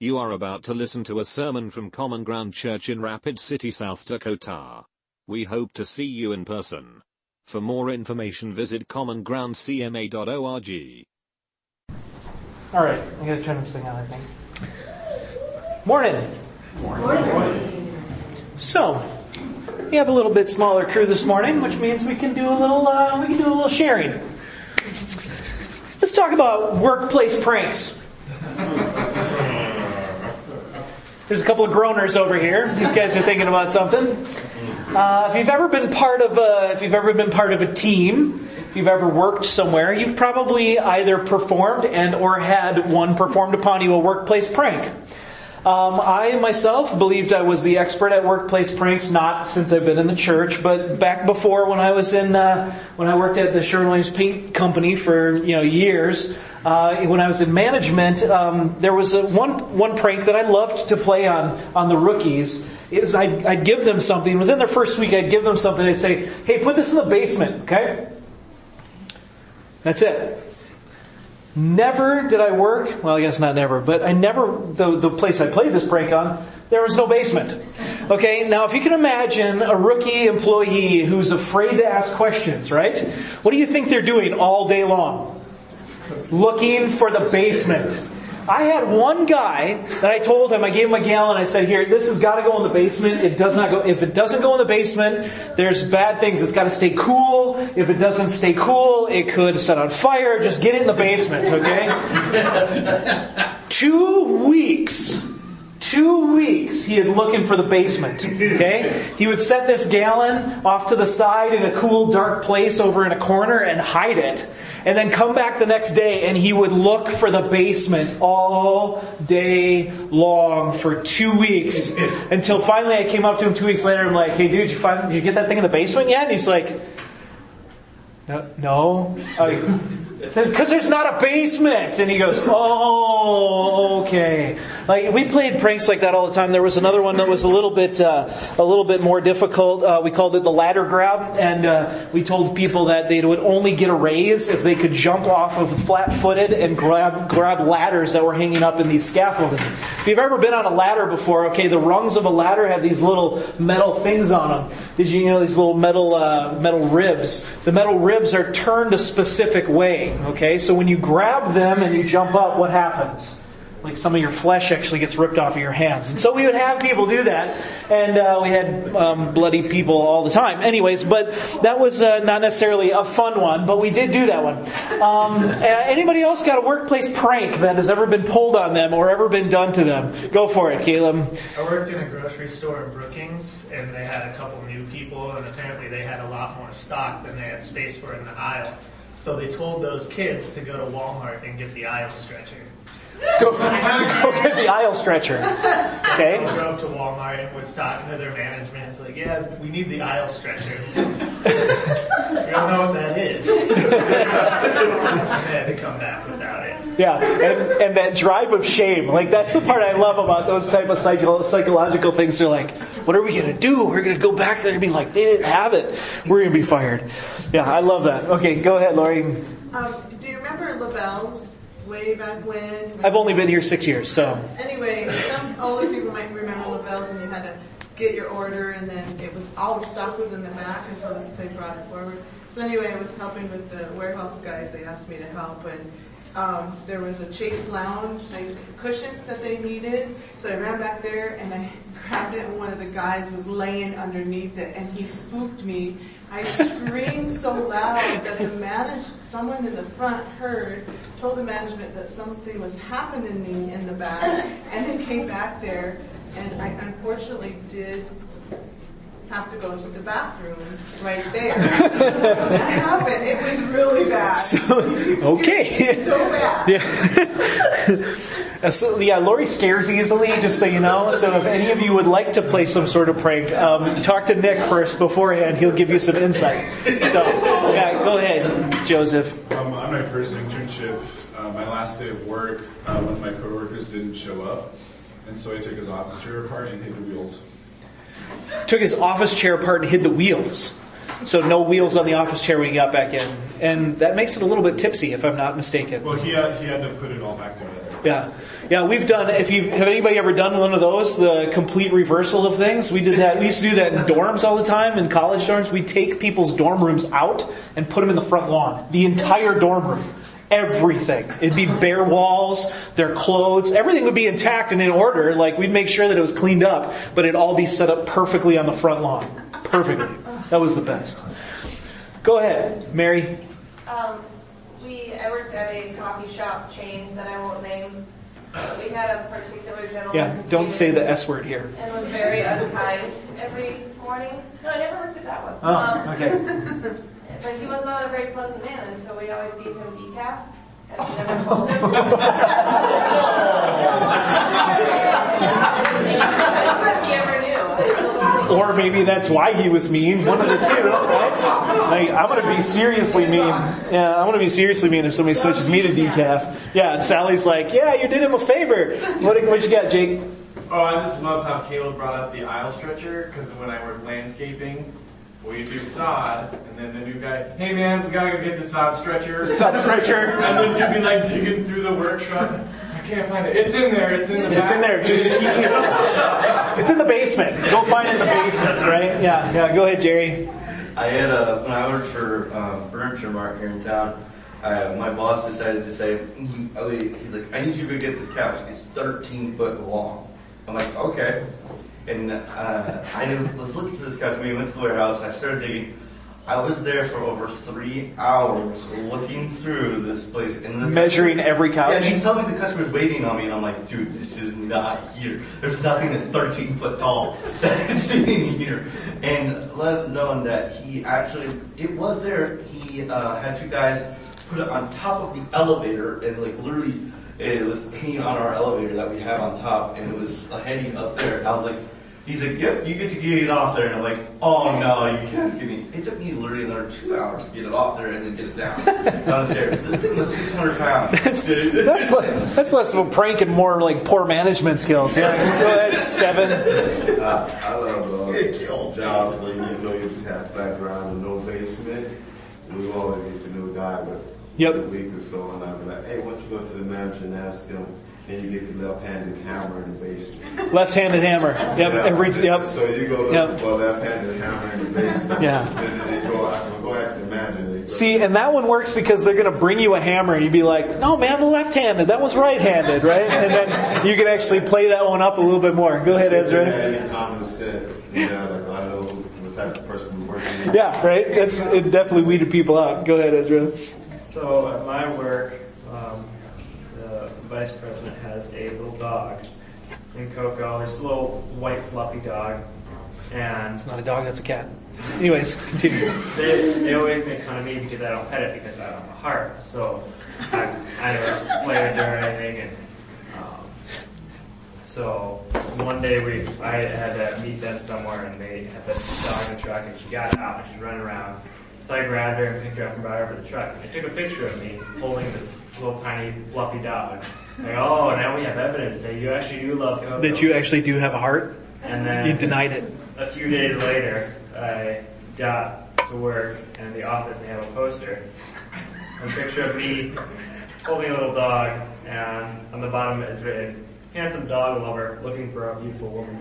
You are about to listen to a sermon from Common Ground Church in Rapid City, South Dakota. We hope to see you in person. For more information visit commongroundcma.org. Alright, I'm gonna turn this thing on, I think. Morning. Morning. So, we have a little bit smaller crew this morning, which means we can do a little, uh, we can do a little sharing. Let's talk about workplace pranks. There's a couple of groaners over here. These guys are thinking about something. Uh, if you've ever been part of a, if you've ever been part of a team, if you've ever worked somewhere, you've probably either performed and or had one performed upon you a workplace prank. Um, I myself believed I was the expert at workplace pranks, not since I've been in the church, but back before when I was in, uh, when I worked at the Sherwin-Williams Paint Company for, you know, years, uh, when I was in management, um, there was a, one, one prank that I loved to play on, on the rookies, is I'd, I'd give them something, within their first week I'd give them something, I'd say, hey, put this in the basement, okay? That's it. Never did I work, well I guess not never, but I never, the, the place I played this prank on, there was no basement. Okay, now if you can imagine a rookie employee who's afraid to ask questions, right? What do you think they're doing all day long? Looking for the basement. I had one guy that I told him, I gave him a gallon, I said, here, this has gotta go in the basement. It does not go, if it doesn't go in the basement, there's bad things. It's gotta stay cool. If it doesn't stay cool, it could set on fire. Just get it in the basement, okay? Two weeks two weeks he had looking for the basement. Okay? He would set this gallon off to the side in a cool dark place over in a corner and hide it. And then come back the next day and he would look for the basement all day long for two weeks. Until finally I came up to him two weeks later and I'm like, hey dude, you find, did you get that thing in the basement yet? And he's like, no, no. Uh, says, cause there's not a basement. And he goes, oh, okay. Like, we played pranks like that all the time. There was another one that was a little bit, uh, a little bit more difficult. Uh, we called it the ladder grab. And, uh, we told people that they would only get a raise if they could jump off of flat footed and grab, grab ladders that were hanging up in these scaffolding. If you've ever been on a ladder before, okay, the rungs of a ladder have these little metal things on them. Did you, you know, these little metal, uh, metal ribs? The metal ribs are turned a specific way. Okay, so when you grab them and you jump up, what happens? Like some of your flesh actually gets ripped off of your hands. And so we would have people do that, and uh, we had um, bloody people all the time. Anyways, but that was uh, not necessarily a fun one, but we did do that one. Um, anybody else got a workplace prank that has ever been pulled on them or ever been done to them? Go for it, Caleb. I worked in a grocery store in Brookings, and they had a couple new people, and apparently they had a lot more stock than they had space for in the aisle. So they told those kids to go to Walmart and get the aisle stretcher. Go, to go get the aisle stretcher. Okay. They drove to Walmart and was talking to their management. It's like, yeah, we need the aisle stretcher. we don't know what that is. and they had to come back without it. Yeah, and, and that drive of shame. Like that's the part I love about those type of psycho, psychological things. They're like, what are we gonna do? We're gonna go back there and be like, they didn't have it. We're gonna be fired. Yeah, I love that. Okay, go ahead, Lori. Um, do you remember LaBelle's way back when? I've only been here six years, so. Anyway, some older people might remember LaBelle's and you had to get your order and then it was, all the stock was in the back and so they brought it forward. So anyway, I was helping with the warehouse guys. They asked me to help and um, there was a chaise lounge like, cushion that they needed. So I ran back there and I grabbed it and one of the guys was laying underneath it and he spooked me. I screamed so loud that the manage someone in the front heard, told the management that something was happening to me in the back and they came back there and I unfortunately did have to go to the bathroom right there. that happened. It was really bad. So, okay. so bad. Yeah. so, yeah, Lori scares easily, just so you know. So if any of you would like to play some sort of prank, um, talk to Nick first beforehand. He'll give you some insight. So, yeah, go ahead, Joseph. Um, on my first internship, uh, my last day of work, uh, one of my coworkers didn't show up, and so I took his office chair apart and hid the wheels. Took his office chair apart and hid the wheels. So no wheels on the office chair when he got back in. And that makes it a little bit tipsy if I'm not mistaken. Well, he had, he had to put it all back together. Yeah. Yeah, we've done, if you, have anybody ever done one of those, the complete reversal of things? We did that, we used to do that in dorms all the time, in college dorms. We take people's dorm rooms out and put them in the front lawn. The entire dorm room. Everything. It'd be bare walls, their clothes, everything would be intact and in order, like we'd make sure that it was cleaned up, but it'd all be set up perfectly on the front lawn. Perfectly. That was the best. Go ahead, Mary. Um, we, I worked at a coffee shop chain that I won't name. But we had a particular gentleman. Yeah, who don't say the S word here. And was very unkind every morning. No, I never worked at that one. Oh, Um, okay. But he was not a very pleasant man, and so we always gave him decaf. And we never told him. he ever knew. Or maybe that's why he was mean. One of the two, right? Like, I'm gonna be seriously mean. Yeah, I'm gonna be seriously mean if somebody switches me to decaf. Yeah, and Sally's like, yeah, you did him a favor. What, what you got, Jake? Oh, I just love how Caleb brought up the aisle stretcher because when I work landscaping, we do sod, and then the new guy, hey man, we gotta go get the sod stretcher. Sod stretcher. And then you'd be like digging through the work truck. I can't find it. It's in there. It's in the. It's in there. Just. It's in the basement. Go find it in the basement, right? Yeah, yeah. Go ahead, Jerry. I had a, when I worked for um, Furniture Mart here in town, uh, my boss decided to say, he, oh, he's like, I need you to go get this couch. It's 13 foot long. I'm like, okay. And uh, I was looking for this couch. We went to the warehouse. I started digging. I was there for over three hours looking through this place in the Measuring every Yeah, couch. and he's telling me the customer's waiting on me, and I'm like, dude, this is not here. There's nothing that's 13 foot tall that is sitting here. And let knowing that he actually, it was there. He uh, had two guys put it on top of the elevator, and like literally, it was hanging on our elevator that we have on top, and it was hanging up there. And I was like, he's like, yep, you get to get it off there. And I'm like, oh no, you can't get me. It took me literally another two hours to get it off there and then get it down downstairs. This thing was 600 pounds. That's, that's, le- that's less of a prank and more like poor management skills. Yeah. Go ahead, Steven. I, I love uh, jobs where you know you just have background and no basement. We always get the new guy with Yep. a week or so, and I'd be like, hey, why don't you go to the manager and ask him, can you get the left-handed hammer in the basement? Left-handed hammer. Yep. Yeah. Every, yep. So you go look Yep. for left-handed hammer in the basement. Yeah. And then they go, I go ask the manager. And they go, See, and that one works because they're going to bring you a hammer and you'd be like, no man, the left-handed. That was right-handed, right? And then you can actually play that one up a little bit more. Go ahead, Ezra. had common sense, you know, like I know what type of person we're working with. Yeah, right? That's, it definitely weeded people out. Go ahead, Ezra. So at my work, um, the vice president has a little dog named Coco. There's a little white fluffy dog, and It's not a dog, that's a cat. Anyways, continue. they, they always make fun of me because I don't pet it because I don't have a heart. So I, I never play with her or anything. And um, so one day we I had to meet them somewhere, and they had the dog in the truck, and she got out and she's running around. So I grabbed her and picked her up and brought her over to the truck. I took a picture of me holding this little tiny fluffy dog. Like, oh, now we have evidence that you actually do love Coco. That you actually do have a heart? And then You denied it. a few days later, I got to work and in the office they have a poster. A picture of me holding a little dog and on the bottom is written, handsome dog lover looking for a beautiful woman.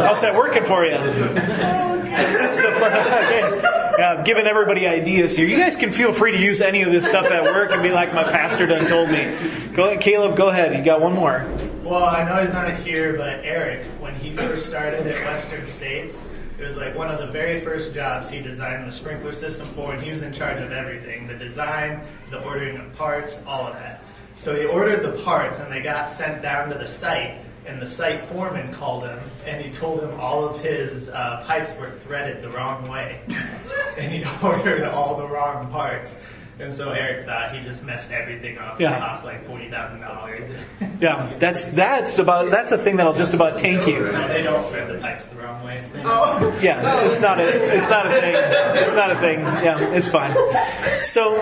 How's that working for you? So, okay. Yeah, I'm giving everybody ideas here. You guys can feel free to use any of this stuff at work and be like, my pastor done told me. Go ahead, Caleb, go ahead. You got one more. Well, I know he's not here, but Eric, when he first started at Western States, it was like one of the very first jobs he designed the sprinkler system for, and he was in charge of everything the design, the ordering of parts, all of that. So he ordered the parts, and they got sent down to the site, and the site foreman called him, and he told him all of his uh, pipes were threaded the wrong way. and he ordered all the wrong parts. And so Eric thought he just messed everything up. Yeah. It cost like forty thousand dollars. Yeah, that's that's about that's a thing that'll just about tank you. They don't thread the pipes the wrong way. Yeah, it's not a it's not a thing. It's not a thing. Yeah, it's fine. So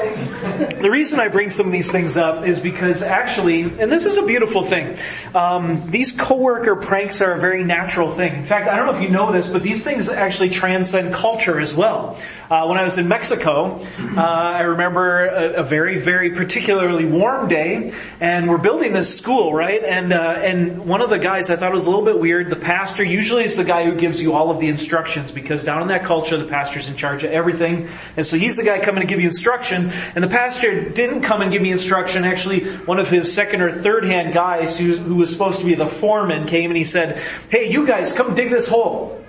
the reason I bring some of these things up is because actually, and this is a beautiful thing. Um, these coworker pranks are a very natural thing. In fact, I don't know if you know this, but these things actually transcend culture as well. Uh, when I was in Mexico, uh, I remember a, a very, very particularly warm day, and we're building this school, right? And uh, and one of the guys I thought was a little bit weird. The pastor usually is the guy who gives you all of the instructions because down in that culture, the pastor's in charge of everything, and so he's the guy coming to give you instruction. And the pastor didn't come and give me instruction. Actually, one of his second or third hand guys, who, who was supposed to be the foreman, came and he said, "Hey, you guys, come dig this hole."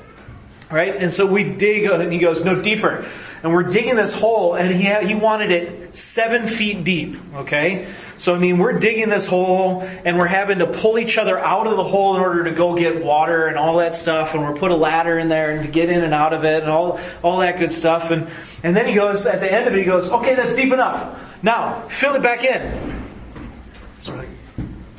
Right? And so we dig, and he goes, no deeper. And we're digging this hole, and he, had, he wanted it seven feet deep, okay? So I mean, we're digging this hole, and we're having to pull each other out of the hole in order to go get water and all that stuff, and we're put a ladder in there and to get in and out of it, and all, all that good stuff. And, and then he goes, at the end of it, he goes, okay, that's deep enough. Now, fill it back in. So like,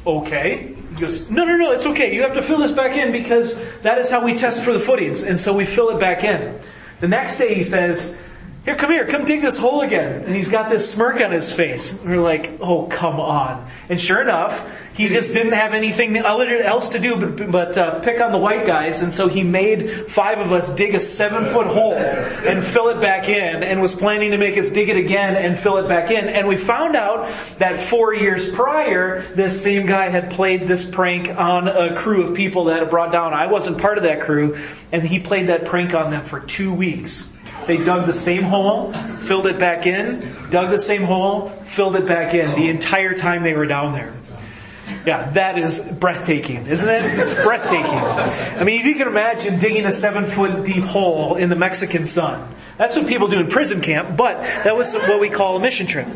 okay. He goes, no, no, no, it's okay. You have to fill this back in because that is how we test for the footings. And so we fill it back in. The next day he says, here, come here, come dig this hole again. And he's got this smirk on his face. And we're like, oh, come on. And sure enough, he just didn't have anything else to do but, but uh, pick on the white guys. And so he made five of us dig a seven foot hole and fill it back in and was planning to make us dig it again and fill it back in. And we found out that four years prior, this same guy had played this prank on a crew of people that had brought down. I wasn't part of that crew. And he played that prank on them for two weeks. They dug the same hole, filled it back in, dug the same hole, filled it back in the entire time they were down there. Yeah, that is breathtaking, isn't it? It's breathtaking. I mean, if you can imagine digging a seven foot deep hole in the Mexican sun. That's what people do in prison camp, but that was what we call a mission trip.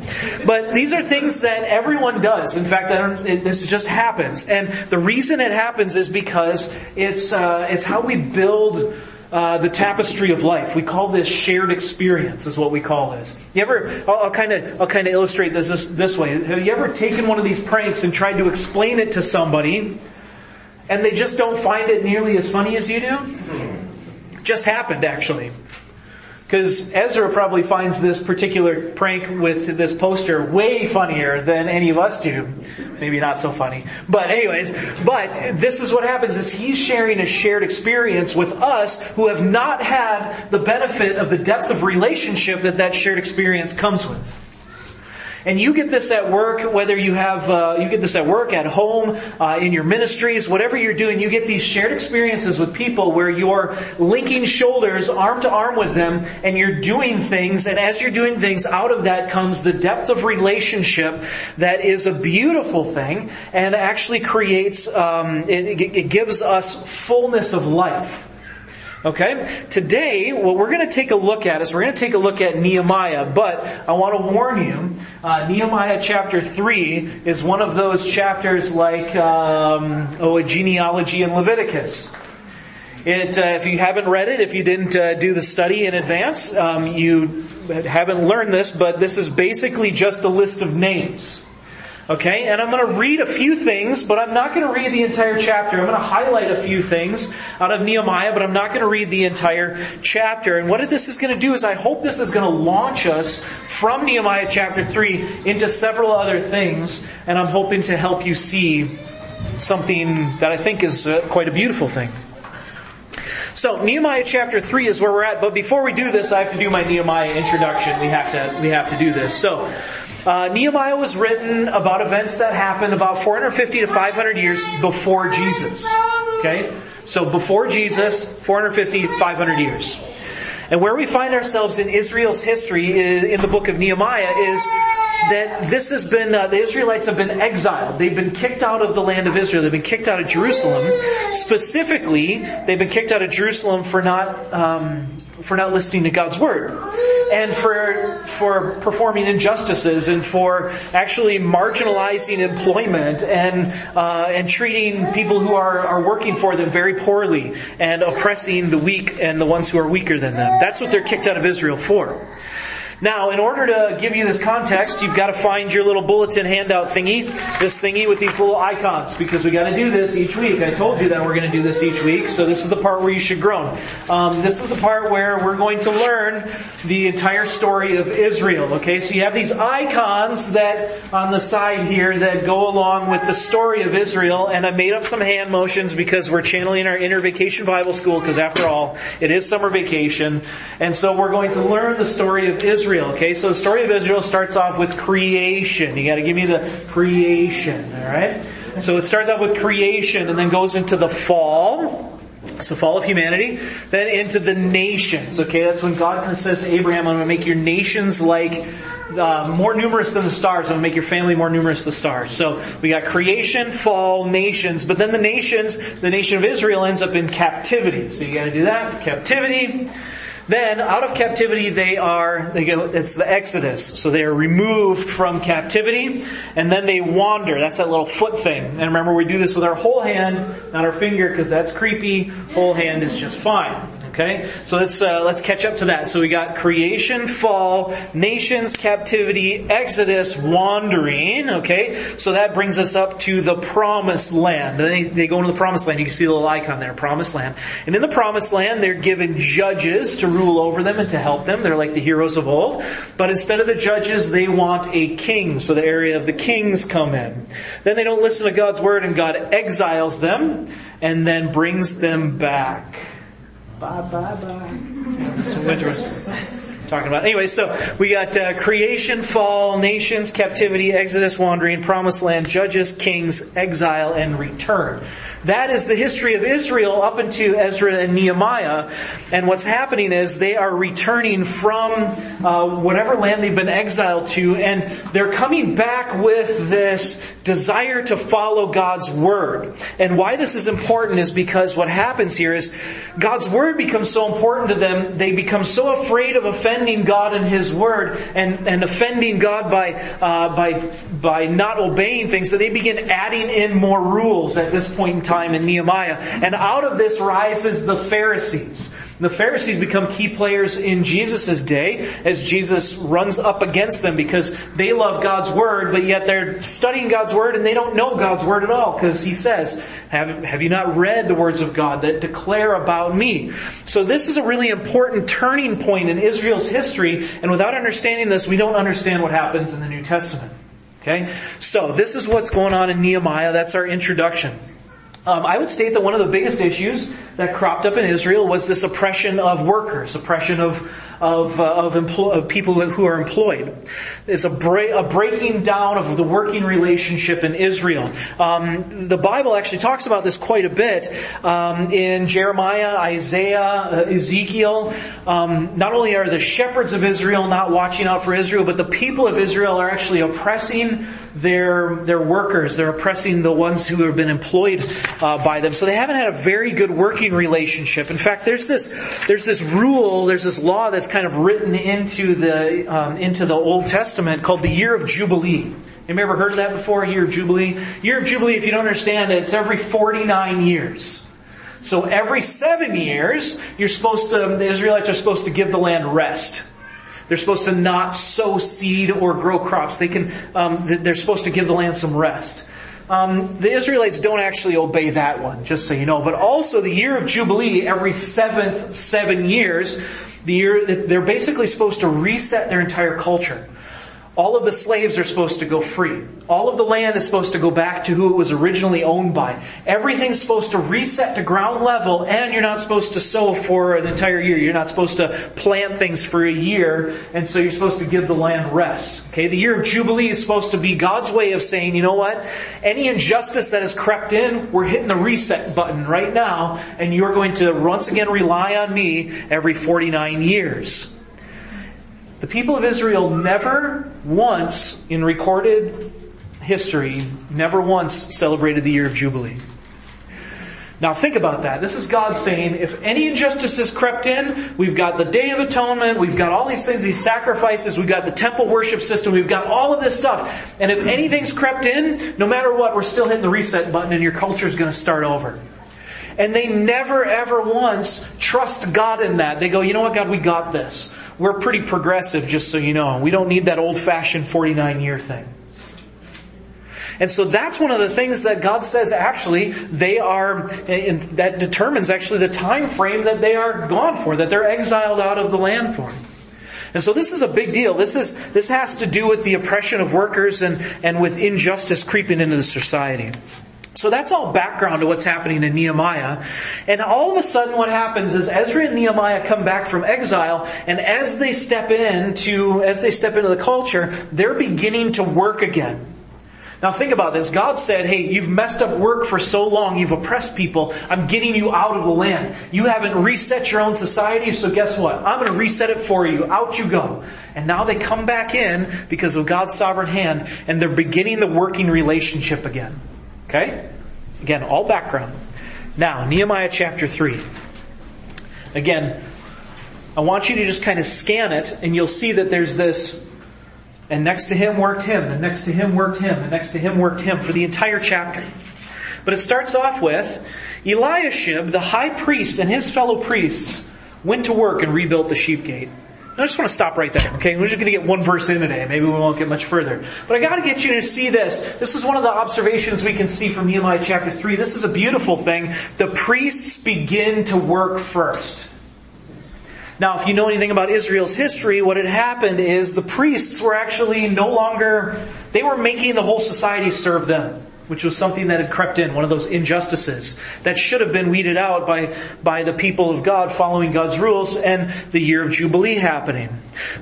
But these are things that everyone does. In fact, it, this just happens. And the reason it happens is because it's, uh, it's how we build uh, the tapestry of life. We call this shared experience, is what we call this. You ever? I'll, kind of I'll kind of illustrate this, this this way. Have you ever taken one of these pranks and tried to explain it to somebody, and they just don't find it nearly as funny as you do? Just happened, actually. Because Ezra probably finds this particular prank with this poster way funnier than any of us do. Maybe not so funny. But anyways, but this is what happens is he's sharing a shared experience with us who have not had the benefit of the depth of relationship that that shared experience comes with. And you get this at work, whether you have, uh, you get this at work, at home, uh, in your ministries, whatever you're doing, you get these shared experiences with people where you're linking shoulders, arm to arm with them, and you're doing things, and as you're doing things, out of that comes the depth of relationship that is a beautiful thing, and actually creates, um, it, it gives us fullness of life. Okay? Today, what we're going to take a look at is we're going to take a look at Nehemiah, but I want to warn you, uh, Nehemiah chapter 3 is one of those chapters like, um, oh, a genealogy in Leviticus. It, uh, if you haven't read it, if you didn't uh, do the study in advance, um, you haven't learned this, but this is basically just a list of names. Okay, and I'm going to read a few things, but I'm not going to read the entire chapter. I'm going to highlight a few things out of Nehemiah, but I'm not going to read the entire chapter. And what this is going to do is I hope this is going to launch us from Nehemiah chapter 3 into several other things, and I'm hoping to help you see something that I think is uh, quite a beautiful thing. So Nehemiah chapter 3 is where we're at, but before we do this, I have to do my Nehemiah introduction. We have to, we have to do this. So, uh, Nehemiah was written about events that happened about 450 to 500 years before Jesus. Okay? So before Jesus, 450, 500 years. And where we find ourselves in Israel's history in the book of Nehemiah is that this has been, uh, the Israelites have been exiled. They've been kicked out of the land of Israel. They've been kicked out of Jerusalem. Specifically, they've been kicked out of Jerusalem for not, um, for not listening to God's word. And for, for performing injustices and for actually marginalizing employment and, uh, and treating people who are, are working for them very poorly and oppressing the weak and the ones who are weaker than them. That's what they're kicked out of Israel for. Now, in order to give you this context, you've got to find your little bulletin handout thingy, this thingy with these little icons, because we got to do this each week. I told you that we're going to do this each week, so this is the part where you should groan. Um, this is the part where we're going to learn the entire story of Israel. Okay, so you have these icons that on the side here that go along with the story of Israel, and I made up some hand motions because we're channeling our inner vacation Bible school, because after all, it is summer vacation, and so we're going to learn the story of Israel. Okay, so the story of Israel starts off with creation. You got to give me the creation. All right. So it starts out with creation and then goes into the fall. So fall of humanity, then into the nations. Okay, that's when God says to Abraham, "I'm going to make your nations like uh, more numerous than the stars. I'm going to make your family more numerous than the stars." So we got creation, fall, nations, but then the nations, the nation of Israel ends up in captivity. So you got to do that captivity. Then, out of captivity, they are, they go, it's the Exodus. So they are removed from captivity, and then they wander. That's that little foot thing. And remember, we do this with our whole hand, not our finger, because that's creepy. Whole hand is just fine. Okay, so let's uh, let's catch up to that. So we got creation, fall, nations, captivity, exodus, wandering. Okay, so that brings us up to the promised land. They, they go into the promised land. You can see the little icon there, promised land. And in the promised land, they're given judges to rule over them and to help them. They're like the heroes of old. But instead of the judges, they want a king. So the area of the kings come in. Then they don't listen to God's word, and God exiles them and then brings them back. Bye bye bye. This is talking about. Anyway, so we got uh, creation, fall, nations, captivity, exodus, wandering, promised land, judges, kings, exile, and return. That is the history of Israel up into Ezra and Nehemiah. And what's happening is they are returning from uh, whatever land they've been exiled to, and they're coming back with this desire to follow God's word. And why this is important is because what happens here is God's word becomes so important to them, they become so afraid of offending God and His word and, and offending God by, uh, by, by not obeying things so they begin adding in more rules at this point in time in Nehemiah. And out of this rises the Pharisees. The Pharisees become key players in Jesus' day as Jesus runs up against them because they love God's Word, but yet they're studying God's Word and they don't know God's Word at all because He says, have, have you not read the words of God that declare about me? So this is a really important turning point in Israel's history and without understanding this, we don't understand what happens in the New Testament. Okay? So this is what's going on in Nehemiah. That's our introduction. Um, I would state that one of the biggest issues that cropped up in Israel was this oppression of workers, oppression of of uh, of, empl- of, people who are employed. It's a, bra- a, breaking down of the working relationship in Israel. Um, the Bible actually talks about this quite a bit um, in Jeremiah, Isaiah, uh, Ezekiel. Um, not only are the shepherds of Israel not watching out for Israel, but the people of Israel are actually oppressing their their workers. They're oppressing the ones who have been employed uh, by them. So they haven't had a very good working relationship. In fact, there's this there's this rule, there's this law that's kind of written into the um, into the Old Testament called the year of Jubilee. Have you ever heard of that before? Year of Jubilee. Year of Jubilee. If you don't understand it, it's every 49 years. So every seven years, you're supposed to the Israelites are supposed to give the land rest. They're supposed to not sow seed or grow crops. They can. Um, they're supposed to give the land some rest. Um, the Israelites don't actually obey that one, just so you know. But also the year of Jubilee, every seventh seven years, the year they're basically supposed to reset their entire culture. All of the slaves are supposed to go free. All of the land is supposed to go back to who it was originally owned by. Everything's supposed to reset to ground level and you're not supposed to sow for an entire year. You're not supposed to plant things for a year and so you're supposed to give the land rest. Okay, the year of Jubilee is supposed to be God's way of saying, you know what? Any injustice that has crept in, we're hitting the reset button right now and you're going to once again rely on me every 49 years. The people of Israel never once, in recorded history, never once celebrated the year of Jubilee. Now think about that. This is God saying, if any injustice has crept in, we've got the Day of Atonement, we've got all these things, these sacrifices, we've got the temple worship system, we've got all of this stuff. And if anything's crept in, no matter what, we're still hitting the reset button and your culture is going to start over. And they never ever once trust God in that. They go, you know what, God, we got this. we're pretty progressive, just so you know. We don't need that old fashioned 49 year thing. And so that's one of the things that God says actually they are, that determines actually the time frame that they are gone for, that they're exiled out of the land for. And so this is a big deal. This is, this has to do with the oppression of workers and, and with injustice creeping into the society. So that's all background to what's happening in Nehemiah. And all of a sudden what happens is Ezra and Nehemiah come back from exile, and as they step into, as they step into the culture, they're beginning to work again. Now think about this. God said, hey, you've messed up work for so long, you've oppressed people, I'm getting you out of the land. You haven't reset your own society, so guess what? I'm going to reset it for you. Out you go. And now they come back in because of God's sovereign hand, and they're beginning the working relationship again. Okay? Again, all background. Now, Nehemiah chapter 3. Again, I want you to just kind of scan it, and you'll see that there's this and next to him worked him, and next to him worked him, and next to him worked him for the entire chapter. But it starts off with Eliashib, the high priest, and his fellow priests went to work and rebuilt the sheep gate. I just want to stop right there, okay? We're just going to get one verse in today. Maybe we won't get much further. But I got to get you to see this. This is one of the observations we can see from Nehemiah chapter 3. This is a beautiful thing. The priests begin to work first. Now, if you know anything about Israel's history, what had happened is the priests were actually no longer, they were making the whole society serve them, which was something that had crept in, one of those injustices that should have been weeded out by, by the people of God following God's rules and the year of Jubilee happening.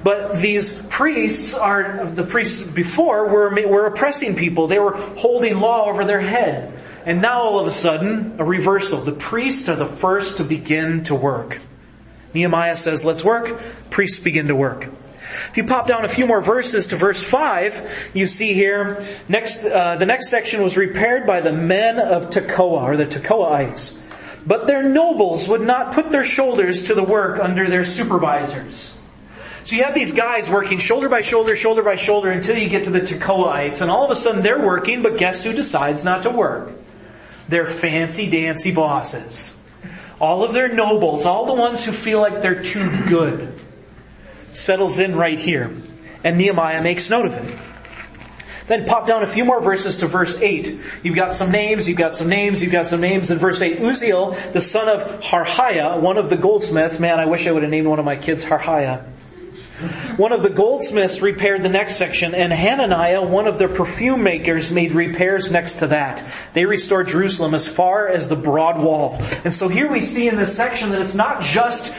But these priests are, the priests before were, were oppressing people. They were holding law over their head. And now all of a sudden, a reversal. The priests are the first to begin to work. Nehemiah says, let's work. Priests begin to work. If you pop down a few more verses to verse 5, you see here, next, uh, the next section was repaired by the men of Tekoa, or the Tekoaites. But their nobles would not put their shoulders to the work under their supervisors. So you have these guys working shoulder by shoulder, shoulder by shoulder until you get to the Tekoaites, and all of a sudden they're working, but guess who decides not to work? They're fancy dancy bosses all of their nobles, all the ones who feel like they're too good, settles in right here. And Nehemiah makes note of it. Then pop down a few more verses to verse 8. You've got some names, you've got some names, you've got some names. In verse 8, Uzziel, the son of Harhaiah, one of the goldsmiths. Man, I wish I would have named one of my kids Harhaiah. One of the goldsmiths repaired the next section, and Hananiah, one of the perfume makers, made repairs next to that. They restored Jerusalem as far as the broad wall. And so here we see in this section that it's not just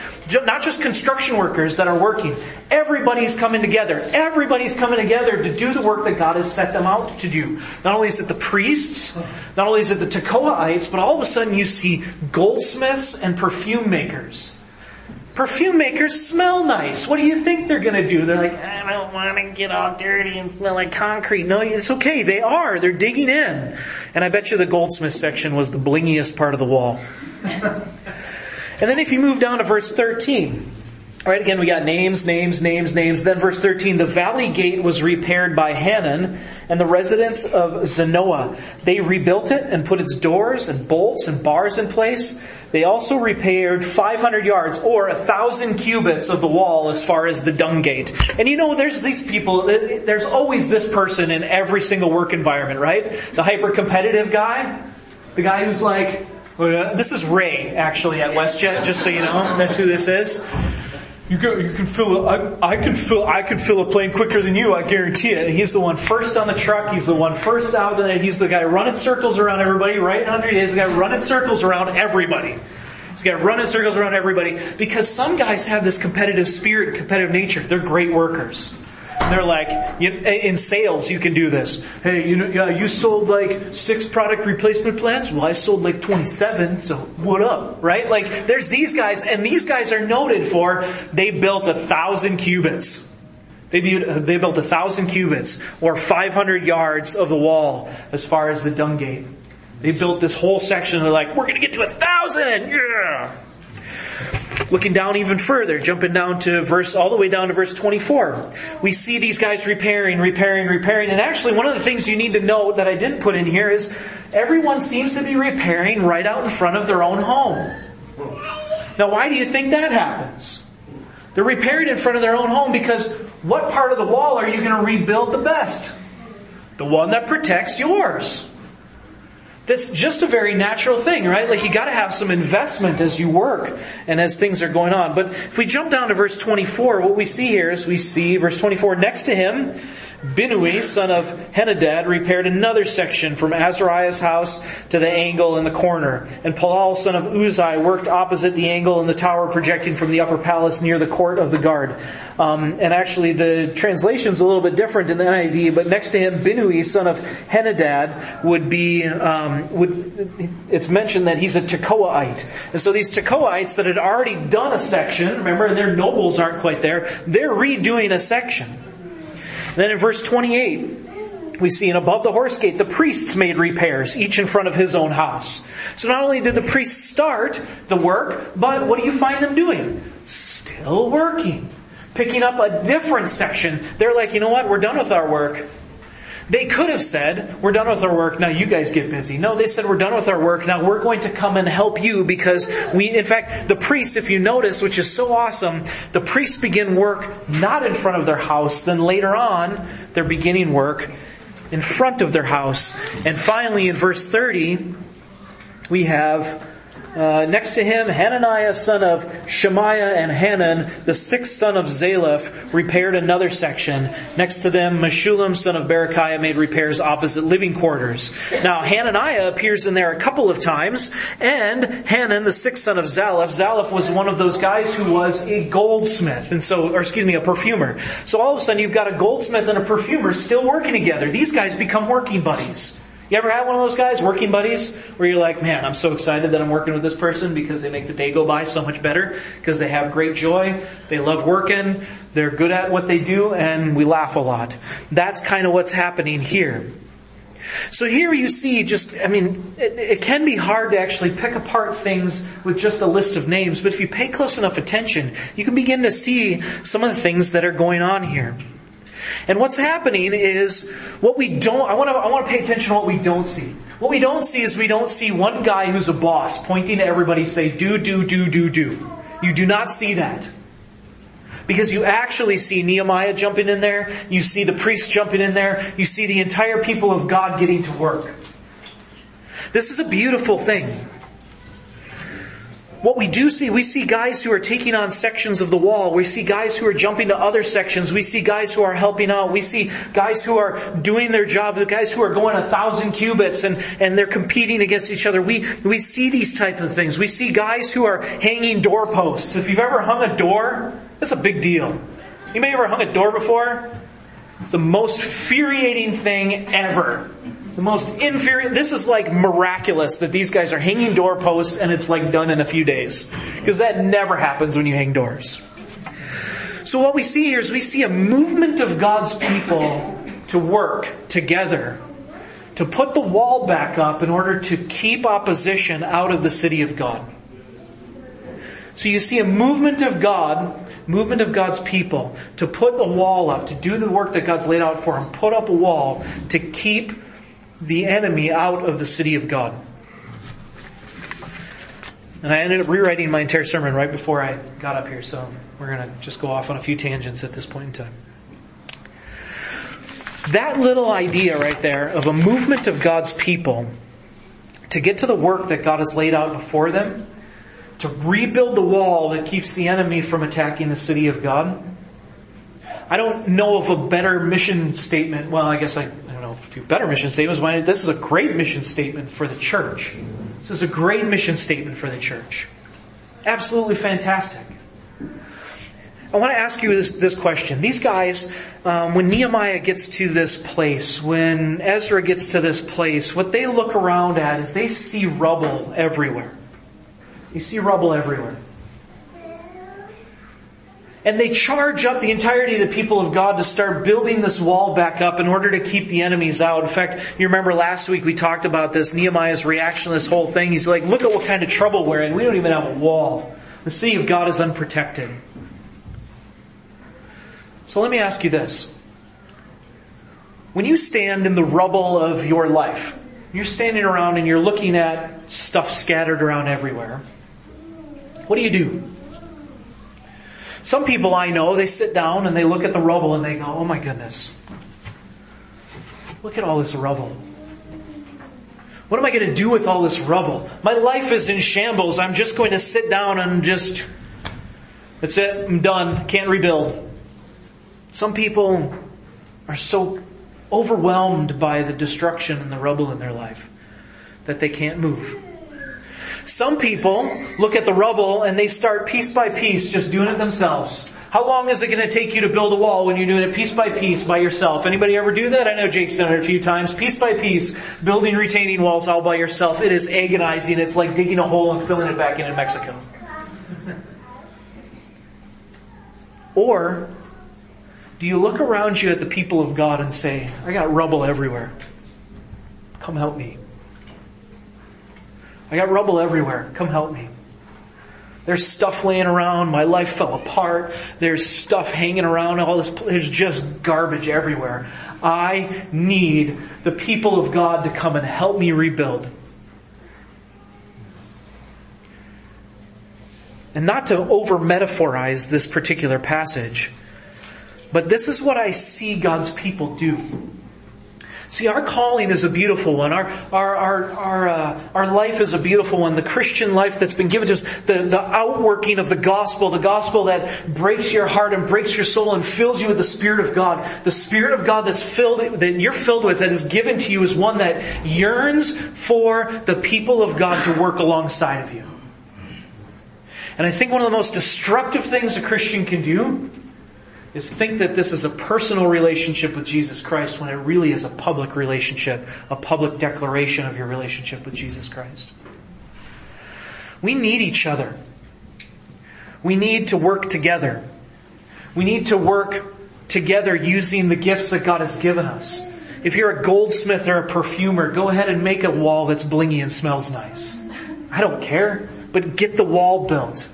not just construction workers that are working. Everybody's coming together. Everybody's coming together to do the work that God has set them out to do. Not only is it the priests, not only is it the Tekoaites, but all of a sudden you see goldsmiths and perfume makers Perfume makers smell nice. What do you think they're going to do? They're like, I don't want to get all dirty and smell like concrete. No, it's okay. They are. They're digging in. And I bet you the goldsmith section was the blingiest part of the wall. and then if you move down to verse 13, all right, again, we got names, names, names, names. Then verse 13, the valley gate was repaired by Hanun and the residents of Zanoah. They rebuilt it and put its doors and bolts and bars in place. They also repaired 500 yards or a thousand cubits of the wall as far as the dung gate. And you know, there's these people, uh, there's always this person in every single work environment, right? The hyper competitive guy. The guy who's like, Uh, this is Ray actually at WestJet, just so you know. That's who this is. You go, you can fill, a, I, I can fill, I can fill a plane quicker than you, I guarantee it. And he's the one first on the truck, he's the one first out, and he's the guy running circles around everybody, right under, he's the guy running circles around everybody. He's got running circles around everybody because some guys have this competitive spirit, competitive nature. They're great workers. They're like, in sales, you can do this. Hey, you know, you sold like six product replacement plans. Well, I sold like 27, so what up, right? Like, there's these guys, and these guys are noted for, they built a thousand cubits. They built, they built a thousand cubits, or 500 yards of the wall, as far as the dung gate. They built this whole section, they're like, we're gonna get to a thousand, yeah! Looking down even further, jumping down to verse, all the way down to verse 24. We see these guys repairing, repairing, repairing. And actually one of the things you need to note that I didn't put in here is everyone seems to be repairing right out in front of their own home. Now why do you think that happens? They're repairing in front of their own home because what part of the wall are you going to rebuild the best? The one that protects yours. That's just a very natural thing, right? Like you gotta have some investment as you work and as things are going on. But if we jump down to verse 24, what we see here is we see verse 24, next to him, Binnui, son of Henadad, repaired another section from Azariah's house to the angle in the corner. And Palal, son of Uzai, worked opposite the angle in the tower projecting from the upper palace near the court of the guard. Um, and actually, the translation's a little bit different in the NIV, but next to him, Binnui, son of Henadad, would be, um, would, it's mentioned that he's a Tekoaite. And so these Tekoaites that had already done a section, remember, and their nobles aren't quite there, they're redoing a section. Then in verse 28, we see, and above the horse gate, the priests made repairs, each in front of his own house. So not only did the priests start the work, but what do you find them doing? Still working. Picking up a different section. They're like, you know what? We're done with our work. They could have said, we're done with our work, now you guys get busy. No, they said, we're done with our work, now we're going to come and help you because we, in fact, the priests, if you notice, which is so awesome, the priests begin work not in front of their house, then later on, they're beginning work in front of their house. And finally, in verse 30, we have uh, next to him, Hananiah, son of Shemaiah, and Hanun, the sixth son of Zalaph, repaired another section. Next to them, Meshullam, son of Berechiah, made repairs opposite living quarters. Now, Hananiah appears in there a couple of times, and Hanun, the sixth son of Zalaph, Zalaph was one of those guys who was a goldsmith, and so, or excuse me, a perfumer. So all of a sudden, you've got a goldsmith and a perfumer still working together. These guys become working buddies. You ever had one of those guys, working buddies, where you're like, man, I'm so excited that I'm working with this person because they make the day go by so much better, because they have great joy, they love working, they're good at what they do, and we laugh a lot. That's kind of what's happening here. So here you see just, I mean, it, it, can be hard to actually pick apart things with just a list of names, but if you pay close enough attention, you can begin to see some of the things that are going on here. And what's happening is what we don't, I want to, I want to pay attention to what we don't see. What we don't see is we don't see one guy who's a boss pointing to everybody say, do, do, do, do, do. You do not see that. Because you actually see Nehemiah jumping in there, you see the priests jumping in there, you see the entire people of God getting to work. This is a beautiful thing. What we do see, we see guys who are taking on sections of the wall. We see guys who are jumping to other sections. We see guys who are helping out. We see guys who are doing their job. The guys who are going a thousand cubits and, and they're competing against each other. We, we see these type of things. We see guys who are hanging doorposts. If you've ever hung a door, that's a big deal. Anybody ever hung a door before? It's the most infuriating thing ever. The most inferior, this is like miraculous that these guys are hanging doorposts and it's like done in a few days. Because that never happens when you hang doors. So what we see here is we see a movement of God's people to work together to put the wall back up in order to keep opposition out of the city of God. So you see a movement of God, movement of God's people to put the wall up, to do the work that God's laid out for them, put up a wall to keep the enemy out of the city of God. And I ended up rewriting my entire sermon right before I got up here, so we're going to just go off on a few tangents at this point in time. That little idea right there of a movement of God's people to get to the work that God has laid out before them, to rebuild the wall that keeps the enemy from attacking the city of God. I don't know of a better mission statement. Well, I guess I few better mission statements. This is a great mission statement for the church. This is a great mission statement for the church. Absolutely fantastic. I want to ask you this, this question. These guys, um, when Nehemiah gets to this place, when Ezra gets to this place, what they look around at is they see rubble everywhere. You see rubble everywhere. And they charge up the entirety of the people of God to start building this wall back up in order to keep the enemies out. In fact, you remember last week we talked about this, Nehemiah's reaction to this whole thing. He's like, look at what kind of trouble we're in. We don't even have a wall. The city of God is unprotected. So let me ask you this. When you stand in the rubble of your life, you're standing around and you're looking at stuff scattered around everywhere. What do you do? Some people I know, they sit down and they look at the rubble and they go, oh my goodness. Look at all this rubble. What am I going to do with all this rubble? My life is in shambles. I'm just going to sit down and just, that's it, I'm done, can't rebuild. Some people are so overwhelmed by the destruction and the rubble in their life that they can't move. Some people look at the rubble and they start piece by piece just doing it themselves. How long is it going to take you to build a wall when you're doing it piece by piece by yourself? Anybody ever do that? I know Jake's done it a few times. Piece by piece, building retaining walls all by yourself. It is agonizing. It's like digging a hole and filling it back in in Mexico. Or, do you look around you at the people of God and say, I got rubble everywhere. Come help me. I got rubble everywhere. Come help me. There's stuff laying around. My life fell apart. There's stuff hanging around. All this, there's just garbage everywhere. I need the people of God to come and help me rebuild. And not to over metaphorize this particular passage, but this is what I see God's people do. See, our calling is a beautiful one. Our, our, our, our, uh, our life is a beautiful one. The Christian life that's been given to us, the, the outworking of the gospel, the gospel that breaks your heart and breaks your soul and fills you with the Spirit of God. The Spirit of God that's filled, that you're filled with, that is given to you is one that yearns for the people of God to work alongside of you. And I think one of the most destructive things a Christian can do is think that this is a personal relationship with Jesus Christ when it really is a public relationship, a public declaration of your relationship with Jesus Christ. We need each other. We need to work together. We need to work together using the gifts that God has given us. If you're a goldsmith or a perfumer, go ahead and make a wall that's blingy and smells nice. I don't care, but get the wall built.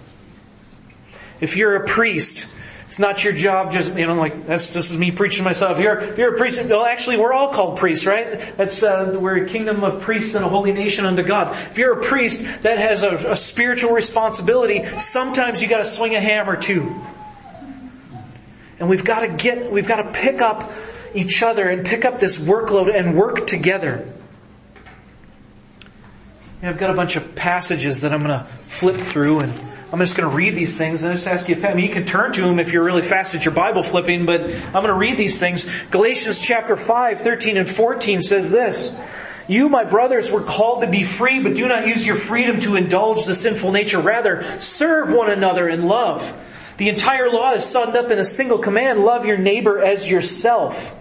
If you're a priest, it's not your job just, you know, like, that's, this is me preaching myself. If you're, if you're a priest, well actually we're all called priests, right? That's, uh, we're a kingdom of priests and a holy nation unto God. If you're a priest that has a, a spiritual responsibility, sometimes you gotta swing a hammer too. And we've gotta get, we've gotta pick up each other and pick up this workload and work together. I've got a bunch of passages that I'm going to flip through and I'm just going to read these things and just ask you, I mean, you can turn to them if you're really fast at your Bible flipping, but I'm going to read these things. Galatians chapter 5, 13 and 14 says this. You, my brothers, were called to be free, but do not use your freedom to indulge the sinful nature. Rather, serve one another in love. The entire law is summed up in a single command, love your neighbor as yourself.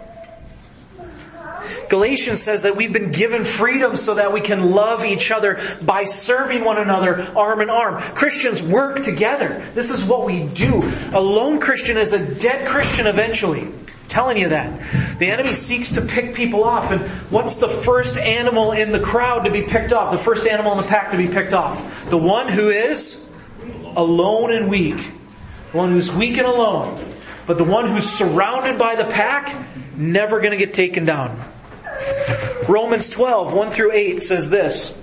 Galatians says that we've been given freedom so that we can love each other by serving one another arm in arm. Christians work together. This is what we do. A lone Christian is a dead Christian eventually. I'm telling you that. The enemy seeks to pick people off. And what's the first animal in the crowd to be picked off? The first animal in the pack to be picked off? The one who is alone and weak. The one who's weak and alone. But the one who's surrounded by the pack, never going to get taken down. Romans 12, 1 through 8 says this.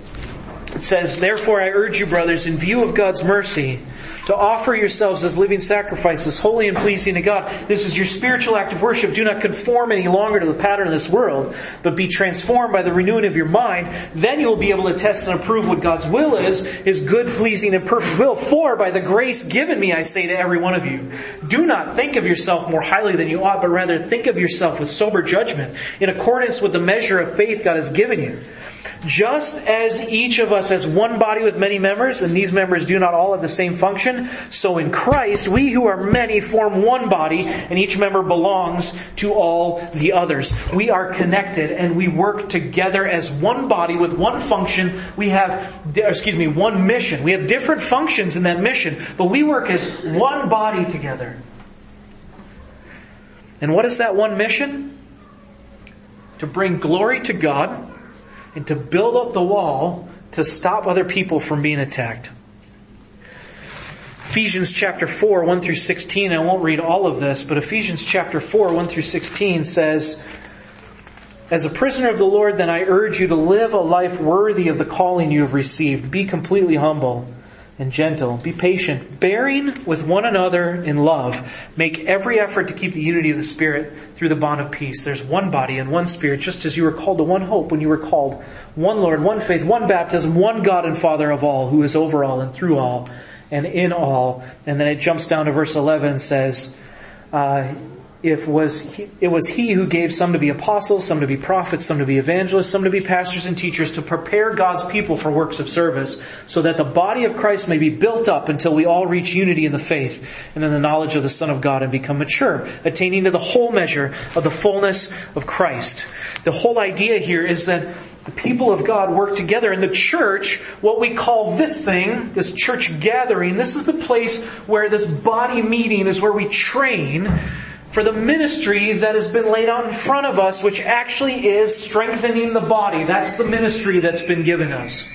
It says, Therefore I urge you, brothers, in view of God's mercy, to offer yourselves as living sacrifices, holy and pleasing to God. This is your spiritual act of worship. Do not conform any longer to the pattern of this world, but be transformed by the renewing of your mind. Then you will be able to test and approve what God's will is, His good, pleasing, and perfect will. For by the grace given me, I say to every one of you, do not think of yourself more highly than you ought, but rather think of yourself with sober judgment, in accordance with the measure of faith God has given you. Just as each of us has one body with many members, and these members do not all have the same function, so in Christ, we who are many form one body, and each member belongs to all the others. We are connected, and we work together as one body with one function. We have, excuse me, one mission. We have different functions in that mission, but we work as one body together. And what is that one mission? To bring glory to God and to build up the wall to stop other people from being attacked. Ephesians chapter 4, 1 through 16, I won't read all of this, but Ephesians chapter 4, 1 through 16 says, As a prisoner of the Lord, then I urge you to live a life worthy of the calling you have received. Be completely humble. And gentle. Be patient, bearing with one another in love. Make every effort to keep the unity of the Spirit through the bond of peace. There's one body and one Spirit, just as you were called to one hope when you were called. One Lord, one faith, one baptism, one God and Father of all, who is over all and through all and in all. And then it jumps down to verse 11 and says, uh, it was he, it was he who gave some to be apostles, some to be prophets, some to be evangelists, some to be pastors and teachers to prepare God's people for works of service, so that the body of Christ may be built up until we all reach unity in the faith and in the knowledge of the Son of God and become mature, attaining to the whole measure of the fullness of Christ. The whole idea here is that the people of God work together in the church, what we call this thing, this church gathering, this is the place where this body meeting is where we train for the ministry that has been laid out in front of us, which actually is strengthening the body. That's the ministry that's been given us.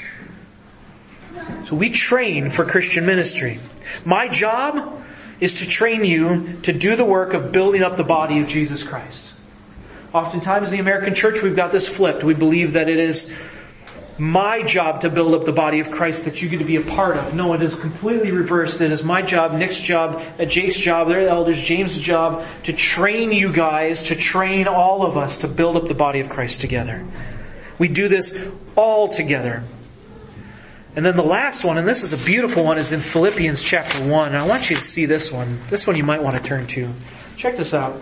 So we train for Christian ministry. My job is to train you to do the work of building up the body of Jesus Christ. Oftentimes in the American church, we've got this flipped. We believe that it is my job to build up the body of Christ that you get to be a part of. No, it is completely reversed. It is my job, Nick's job, uh, Jake's job, their elders, James' job to train you guys, to train all of us to build up the body of Christ together. We do this all together. And then the last one, and this is a beautiful one, is in Philippians chapter 1. And I want you to see this one. This one you might want to turn to. Check this out.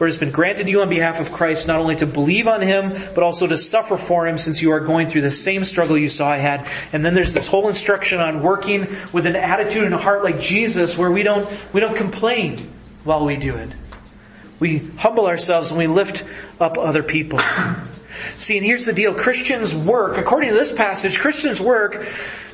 for it has been granted you on behalf of Christ not only to believe on Him, but also to suffer for Him since you are going through the same struggle you saw I had. And then there's this whole instruction on working with an attitude and a heart like Jesus where we don't, we don't complain while we do it. We humble ourselves and we lift up other people. See, and here's the deal. Christians work, according to this passage, Christians work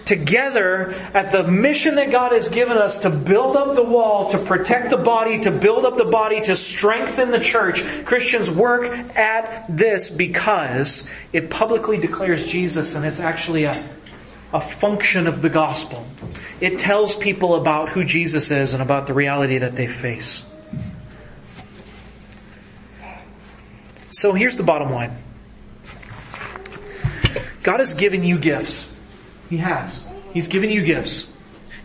together at the mission that God has given us to build up the wall, to protect the body, to build up the body, to strengthen the church. Christians work at this because it publicly declares Jesus and it's actually a, a function of the gospel. It tells people about who Jesus is and about the reality that they face. So here's the bottom line. God has given you gifts. He has. He's given you gifts.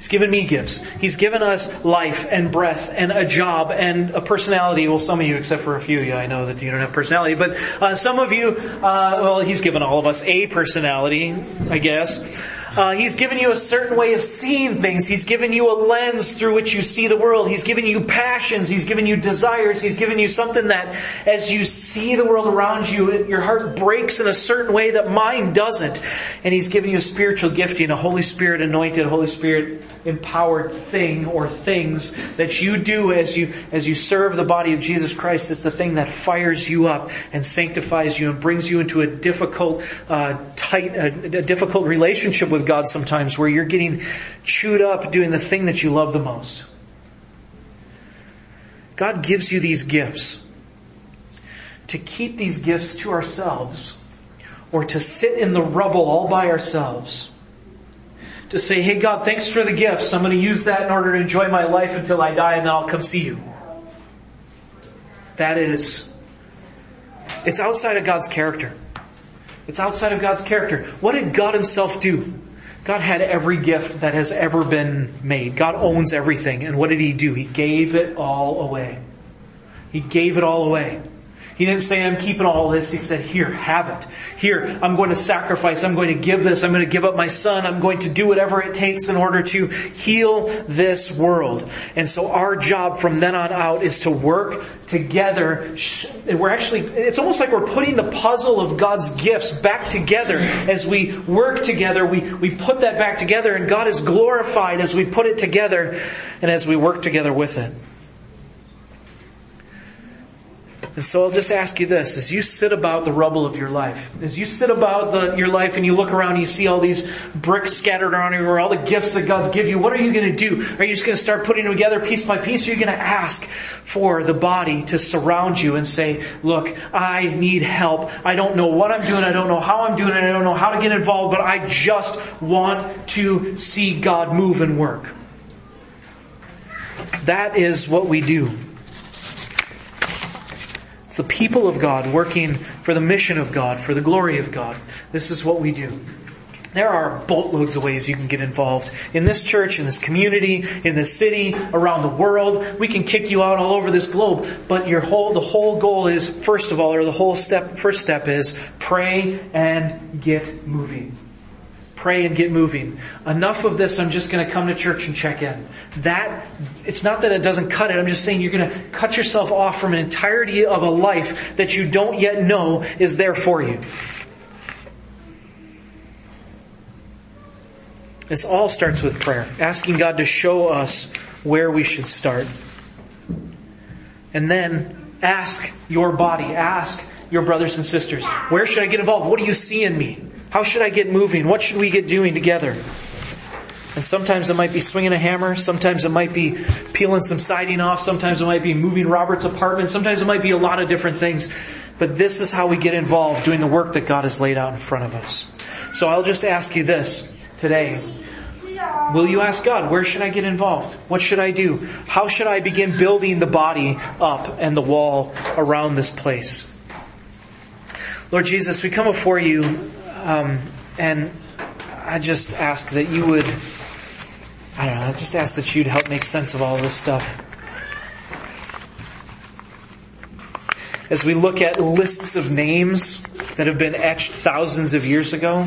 He's given me gifts. He's given us life and breath and a job and a personality. Well, some of you, except for a few of you, I know that you don't have personality, but uh, some of you, uh, well, He's given all of us a personality, I guess. Uh, he's given you a certain way of seeing things. He's given you a lens through which you see the world. He's given you passions. He's given you desires. He's given you something that as you see the world around you, your heart breaks in a certain way that mine doesn't. And He's given you a spiritual gifting, a Holy Spirit anointed, Holy Spirit empowered thing or things that you do as you, as you serve the body of Jesus Christ. It's the thing that fires you up and sanctifies you and brings you into a difficult, uh, tight, a, a difficult relationship with God sometimes where you're getting chewed up doing the thing that you love the most. God gives you these gifts to keep these gifts to ourselves or to sit in the rubble all by ourselves to say, hey God, thanks for the gifts. I'm going to use that in order to enjoy my life until I die and then I'll come see you. That is, it's outside of God's character. It's outside of God's character. What did God himself do? God had every gift that has ever been made. God owns everything. And what did he do? He gave it all away. He gave it all away. He didn't say, I'm keeping all this. He said, here, have it. Here, I'm going to sacrifice. I'm going to give this. I'm going to give up my son. I'm going to do whatever it takes in order to heal this world. And so our job from then on out is to work together. We're actually, it's almost like we're putting the puzzle of God's gifts back together. As we work together, we, we put that back together and God is glorified as we put it together and as we work together with it. And so I'll just ask you this, as you sit about the rubble of your life, as you sit about the, your life and you look around and you see all these bricks scattered around everywhere, all the gifts that God's give you, what are you going to do? Are you just going to start putting them together piece by piece? Or are you going to ask for the body to surround you and say, look, I need help. I don't know what I'm doing. I don't know how I'm doing it. I don't know how to get involved, but I just want to see God move and work. That is what we do. It's the people of God working for the mission of God, for the glory of God. This is what we do. There are boatloads of ways you can get involved. In this church, in this community, in this city, around the world. We can kick you out all over this globe. But your whole, the whole goal is, first of all, or the whole step, first step is, pray and get moving. Pray and get moving. Enough of this, I'm just gonna come to church and check in. That, it's not that it doesn't cut it, I'm just saying you're gonna cut yourself off from an entirety of a life that you don't yet know is there for you. This all starts with prayer, asking God to show us where we should start. And then ask your body, ask your brothers and sisters, where should I get involved? What do you see in me? How should I get moving? What should we get doing together? And sometimes it might be swinging a hammer. Sometimes it might be peeling some siding off. Sometimes it might be moving Robert's apartment. Sometimes it might be a lot of different things. But this is how we get involved doing the work that God has laid out in front of us. So I'll just ask you this today. Will you ask God, where should I get involved? What should I do? How should I begin building the body up and the wall around this place? Lord Jesus, we come before you, um, and I just ask that you would, I don't know, I just ask that you'd help make sense of all this stuff. As we look at lists of names that have been etched thousands of years ago,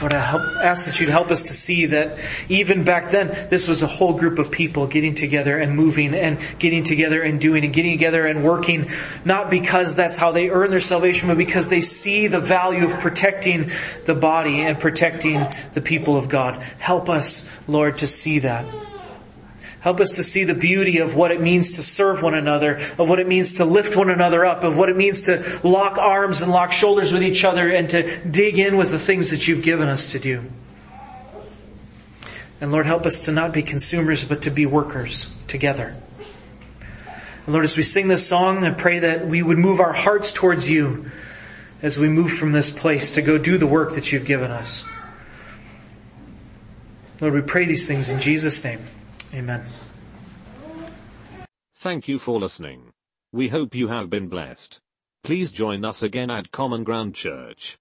Lord, I help, ask that you'd help us to see that even back then, this was a whole group of people getting together and moving and getting together and doing and getting together and working, not because that's how they earn their salvation, but because they see the value of protecting the body and protecting the people of God. Help us, Lord, to see that. Help us to see the beauty of what it means to serve one another, of what it means to lift one another up, of what it means to lock arms and lock shoulders with each other and to dig in with the things that you've given us to do. And Lord, help us to not be consumers, but to be workers together. And Lord, as we sing this song, I pray that we would move our hearts towards you as we move from this place to go do the work that you've given us. Lord, we pray these things in Jesus' name. Amen. Thank you for listening. We hope you have been blessed. Please join us again at Common Ground Church.